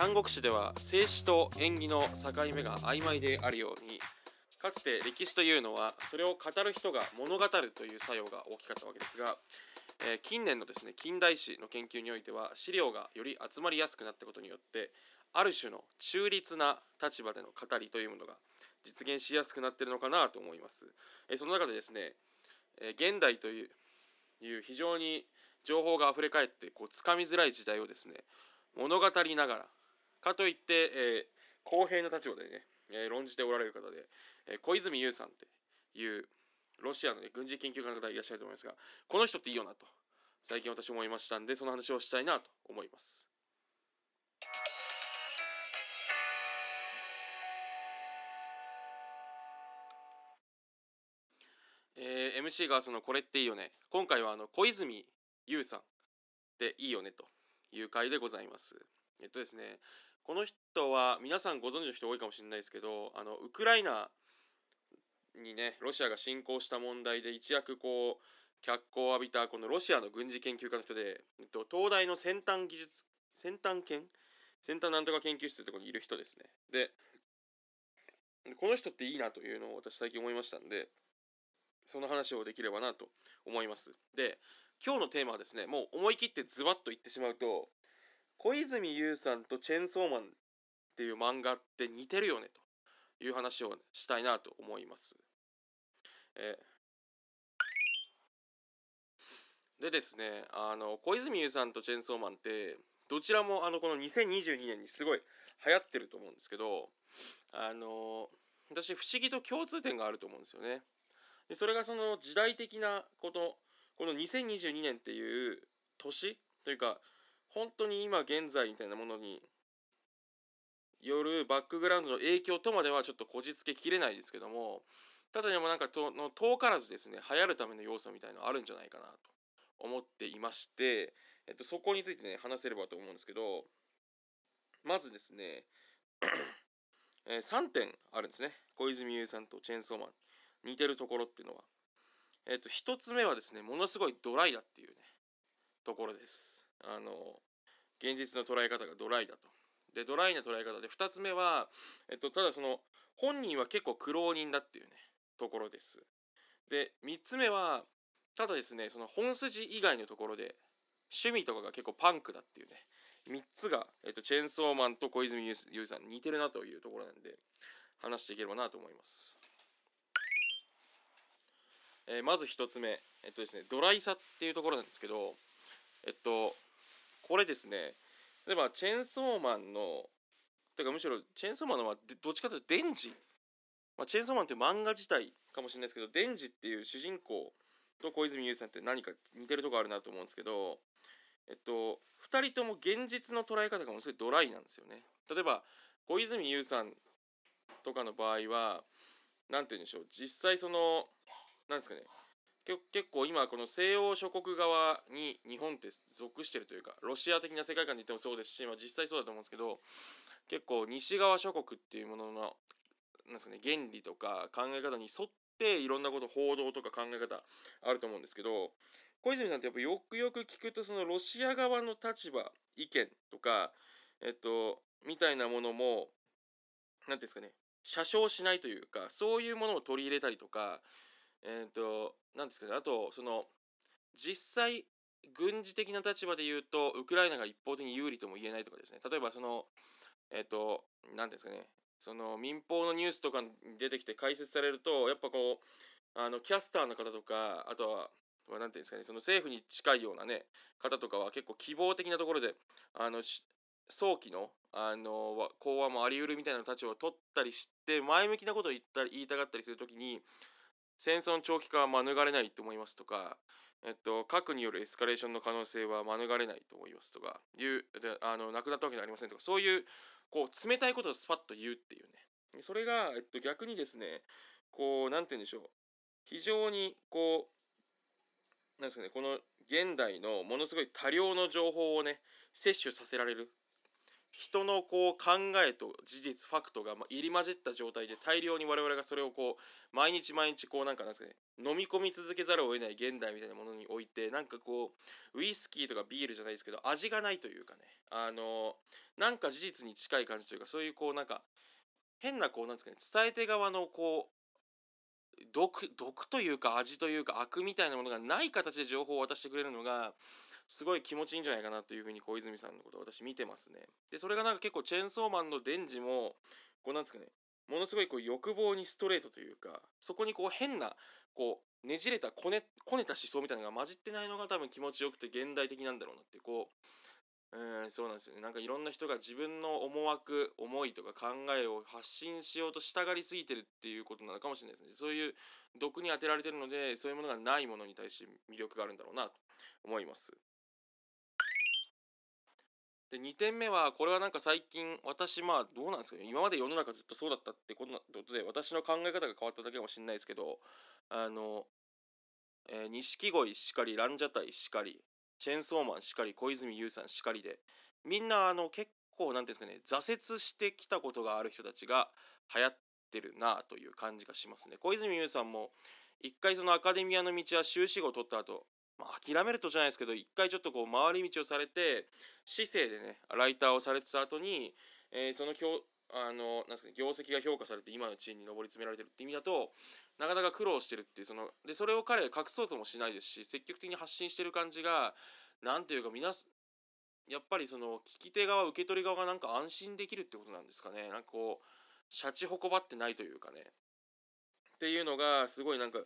三国志では静止と縁起の境目が曖昧であるようにかつて歴史というのはそれを語る人が物語るという作用が大きかったわけですが、えー、近年のですね近代史の研究においては資料がより集まりやすくなったことによってある種の中立な立場での語りというものが実現しやすくなっているのかなと思います。え、その中でですね、え、現代といういう非常に情報があふれかえってこうつかみづらい時代をですね物語りながらかといって、えー、公平な立場でね、え、論じておられる方で、え、小泉悠さんっていうロシアの、ね、軍事研究家の方いらっしゃると思いますがこの人っていいよなと最近私思いましたんでその話をしたいなと思います。えー、MC がそのこれっていいよね。今回はあの小泉悠さんでいいよねという回でございます。えっとですねこの人は皆さんご存知の人多いかもしれないですけどあのウクライナにねロシアが侵攻した問題で一躍こう脚光を浴びたこのロシアの軍事研究家の人で、えっと、東大の先端技術先端研？先端なんとか研究室ってとこにいる人ですね。でこの人っていいなというのを私最近思いましたんでその話をできればなと思いますで今日のテーマはですねもう思い切ってズバッと言ってしまうと小泉悠さんとチェンソーマンっていう漫画って似てるよねという話をしたいなと思います。え、でですねあの小泉悠さんとチェンソーマンってどちらもあのこの2022年にすごい流行ってると思うんですけどあの私不思議と共通点があると思うんですよね。でそれがその時代的なことこの2022年っていう年というか本当に今現在みたいなものによるバックグラウンドの影響とまではちょっとこじつけきれないですけどもただでもなんかとの遠からずですね流行るための要素みたいなのあるんじゃないかなと思っていまして、えっと、そこについてね話せればと思うんですけどまずですね え、3点あるんですね。小泉悠さんとチェーンソーマン。似てるところっていうのはえっと1つ目はですねものすごいドライだっていうねところですあの現実の捉え方がドライだと。でドライな捉え方で2つ目は、えっと、ただその本人は結構苦労人だっていうねところです。で3つ目はただですねその本筋以外のところで趣味とかが結構パンクだっていうね3つが、えっと、チェーンソーマンと小泉優さん似てるなというところなんで話していければなと思います。えー、まず1つ目、えっとですね、ドライさっていうところなんですけど、えっと、これですね例えばチェーンソーマンのてかむしろチェーンソーマンのはどっちかというとデンジ、まあ、チェーンソーマンって漫画自体かもしれないですけどデンジっていう主人公と小泉悠さんって何か似てるとこあるなと思うんですけどえっと2人とも現実の捉え方がものすごいドライなんですよね。例えば小泉悠さんとかの場合は何て言うんでしょう実際その何ですかね。結構今この西欧諸国側に日本って属してるというかロシア的な世界観で言ってもそうですし、まあ、実際そうだと思うんですけど結構西側諸国っていうもののなんですか、ね、原理とか考え方に沿っていろんなこと報道とか考え方あると思うんですけど小泉さんってやっぱよくよく聞くとそのロシア側の立場意見とかえっとみたいなものも何ていうんですかね写生しないというかそういうものを取り入れたりとかえっ、ー、と、なんですかね、あと、その、実際、軍事的な立場で言うと、ウクライナが一方的に有利とも言えないとかですね、例えばその、えっ、ー、と、なんですかね、その民放のニュースとかに出てきて解説されると、やっぱこう、あのキャスターの方とか、あとは、なんていうんですかね、その政府に近いようなね、方とかは結構希望的なところで、あの、早期の、あの、講和もあり得るみたいな立場を取ったりして、前向きなことを言ったり言いたがったりするときに、戦争の長期化は免れないと思いますとか、えっと、核によるエスカレーションの可能性は免れないと思いますとかいうあの亡くなったわけではありませんとかそういうこう冷たいことをスパッと言うっていうね。それが、えっと、逆にですねこうなんて言うんでしょう。非常にこうなんですかねこの現代のものすごい多量の情報をね摂取させられる。人のこう考えと事実ファクトが入り混じった状態で大量に我々がそれをこう毎日毎日こうなんかなんですかね飲み込み続けざるを得ない現代みたいなものにおいてなんかこうウイスキーとかビールじゃないですけど味がないというかねあのなんか事実に近い感じというかそういうこうなんか変なこうなんですかね伝え手側のこう毒毒というか味というか悪みたいなものがない形で情報を渡してくれるのがすごい気持ちいいんじゃないかなというふうに小泉さんのことを私見てますね。で、それがなんか結構チェーンソーマンのデンジも、こうなんですかね、ものすごいこう欲望にストレートというか、そこにこう変な、こう、ねじれたこね、こねた思想みたいなのが混じってないのが多分気持ちよくて現代的なんだろうなって、こう、うん、そうなんですよね。なんかいろんな人が自分の思惑、思いとか考えを発信しようとしたがりすぎてるっていうことなのかもしれないですね。そういう毒に当てられてるので、そういうものがないものに対して魅力があるんだろうなと思います。で2点目はこれはなんか最近私まあどうなんですかね今まで世の中ずっとそうだったってことで私の考え方が変わっただけかもしれないですけどあの錦鯉、えー、しかりランジャタイしかりチェンソーマンしかり小泉悠さんしかりでみんなあの結構なんていうんですかね挫折してきたことがある人たちが流行ってるなという感じがしますね。小泉悠さんも一回そのアカデミアの道は修士号を取った後まあ、諦めるとじゃないですけど一回ちょっとこう回り道をされて市政でねライターをされてた後に、えー、そのあのなんすか、ね、業績が評価されて今の地位に上り詰められてるって意味だとなかなか苦労してるっていうそのでそれを彼隠そうともしないですし積極的に発信してる感じが何ていうか皆やっぱりその聞き手側受け取り側がなんか安心できるってことなんですかねなんかこうシャチほこばってないというかねっていうのがすごいなんか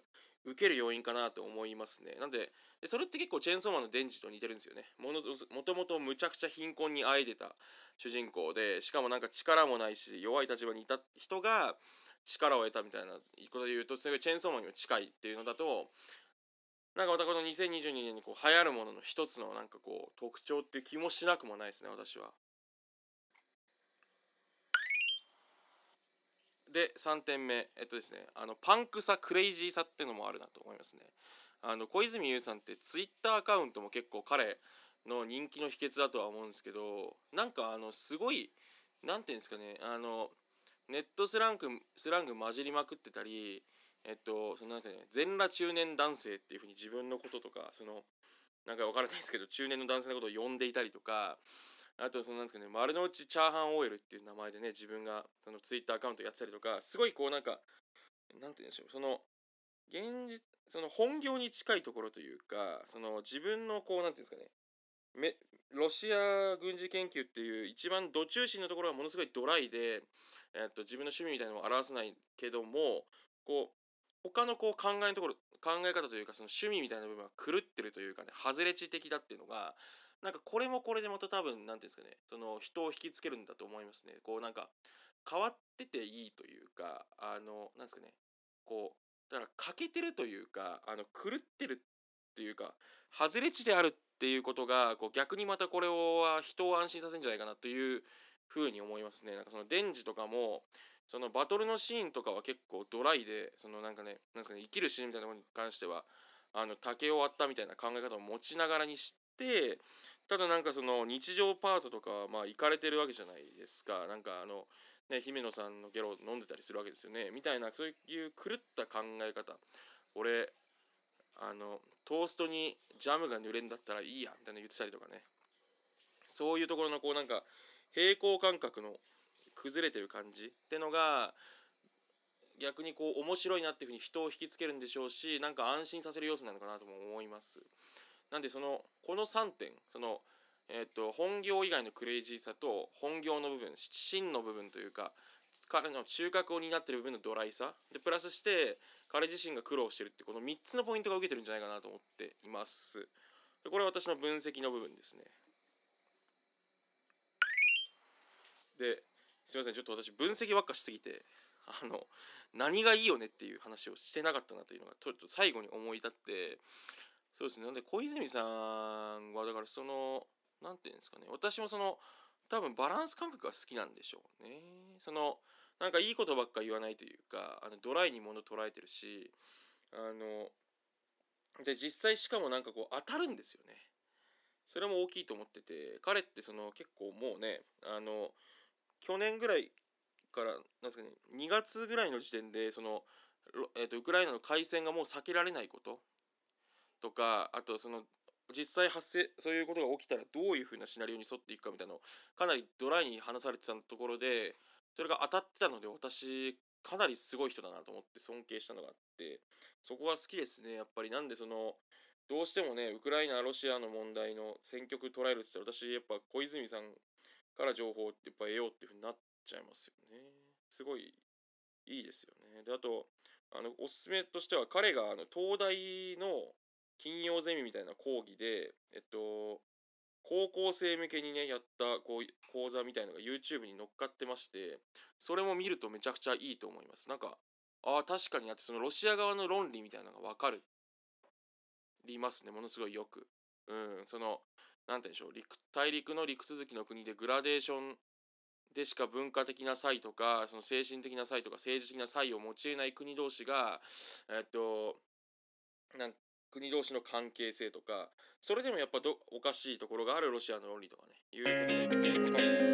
受ける要因かなと思いますね。なんで、それって結構チェーンソーマンのデンジと似てるんですよね。ものもともとむちゃくちゃ貧困にあえでた主人公で、しかもなんか力もないし、弱い立場にいた人が力を得たみたいなことで言うと、すごいチェーンソーマンにも近いっていうのだと、なんかまたこの2022年にこう流行るものの一つのなんかこう特徴っていう気もしなくもないですね、私は。で3点目えっとですねあのパンクさクレイジーさっていうのもあるなと思いますねあの小泉悠さんってツイッターアカウントも結構彼の人気の秘訣だとは思うんですけどなんかあのすごい何て言うんですかねあのネットスラングスラング混じりまくってたりえっとそのなんかね全裸中年男性っていうふうに自分のこととかそのなんか分からないですけど中年の男性のことを呼んでいたりとかあとそのなんですかね丸の内チャーハンオイルっていう名前でね自分がそのツイッターアカウントやってたりとかすごいこうなんかなんて言うんでしょうその現実その本業に近いところというかその自分のこうなんていうんですかねロシア軍事研究っていう一番ど中心のところはものすごいドライで、えっと、自分の趣味みたいなのを表せないけどもこう他のこう考えのところ考え方というかその趣味みたいな部分は狂ってるというかね外れ値的だっていうのがなんかこれもこれでまた多分何ていうんですかねその人を引きつけるんだと思いますね。こうなんか変わってていいというかあのなんですかねこうだから欠けてるというかあの狂ってるっていうか外れ値であるっていうことがこう逆にまたこれは人を安心させるんじゃないかなというふうに思いますね。なんかそのデンジとかもそのバトルのシーンとかは結構ドライでそのなんかねなんですかね生きるシーンみたいなものに関してはあの竹を割ったみたいな考え方を持ちながらにしてただなんかその日常パートとかはまあ行かれてるわけじゃないですか。なんかあのね姫野さんのゲロ飲んでたりするわけですよね。みたいなそういう狂った考え方。俺あのトーストにジャムが濡れんだったらいいやみたいな言ってたりとかね。そういうところのこうなんか平行感覚の崩れてる感じってのが逆にこう面白いなっていうふうに人を引きつけるんでしょうしなんか安心させる要素なのかなとも思います。なんでそのこの3点その、えーと、本業以外のクレイジーさと本業の部分真の部分というか彼の中核を担ってる部分のドライさ。でプラスして彼自身が苦労してるってこの3つのポイントが受けてるんじゃないかなと思っています。でこれは私の分析の部分ですね。ですいませんちょっと私分析ばっかしすぎてあの何がいいよねっていう話をしてなかったなというのがちょっと最後に思い立ってそうですね。なんで小泉さんはだからその何て言うんですかね私もその多分バランス感覚が好きなんでしょうね。そのなんかいいことばっか言わないというかあのドライにもの捉えてるしあので実際しかもなんかこう当たるんですよね。それも大きいと思ってて彼ってその結構もうねあの去年ぐらいからなんですかね2月ぐらいの時点でその、えーと、ウクライナの開戦がもう避けられないこと。とかあとその実際発生そういうことが起きたらどういうふうなシナリオに沿っていくかみたいなのをかなりドライに話されてたところでそれが当たってたので私かなりすごい人だなと思って尊敬したのがあってそこが好きですねやっぱり。なんでそのどうしてもねウクライナロシアの問題の選曲捉えるって言ったら私やっぱ小泉さんから情報ってやっぱ得ようっていうふうになっちゃいますよね。すごいいいですよね。であとあのおすすめとしては彼があの東大の金曜ゼミみたいな講義でえっと高校生向けにねやったこう講座みたいのが YouTube に乗っかってましてそれも見るとめちゃくちゃいいと思います。なんかああ確かにあってそのロシア側の論理みたいなのが分かる。りますねものすごいよく。うんその何て言うんでしょう陸大陸の陸続きの国でグラデーションでしか文化的な差異とかその精神的な差異とか政治的な差異を用いない国同士がえっとなん国同士の関係性とかそれでもやっぱどおかしいところがあるロシアの論理とかねいうことが分かる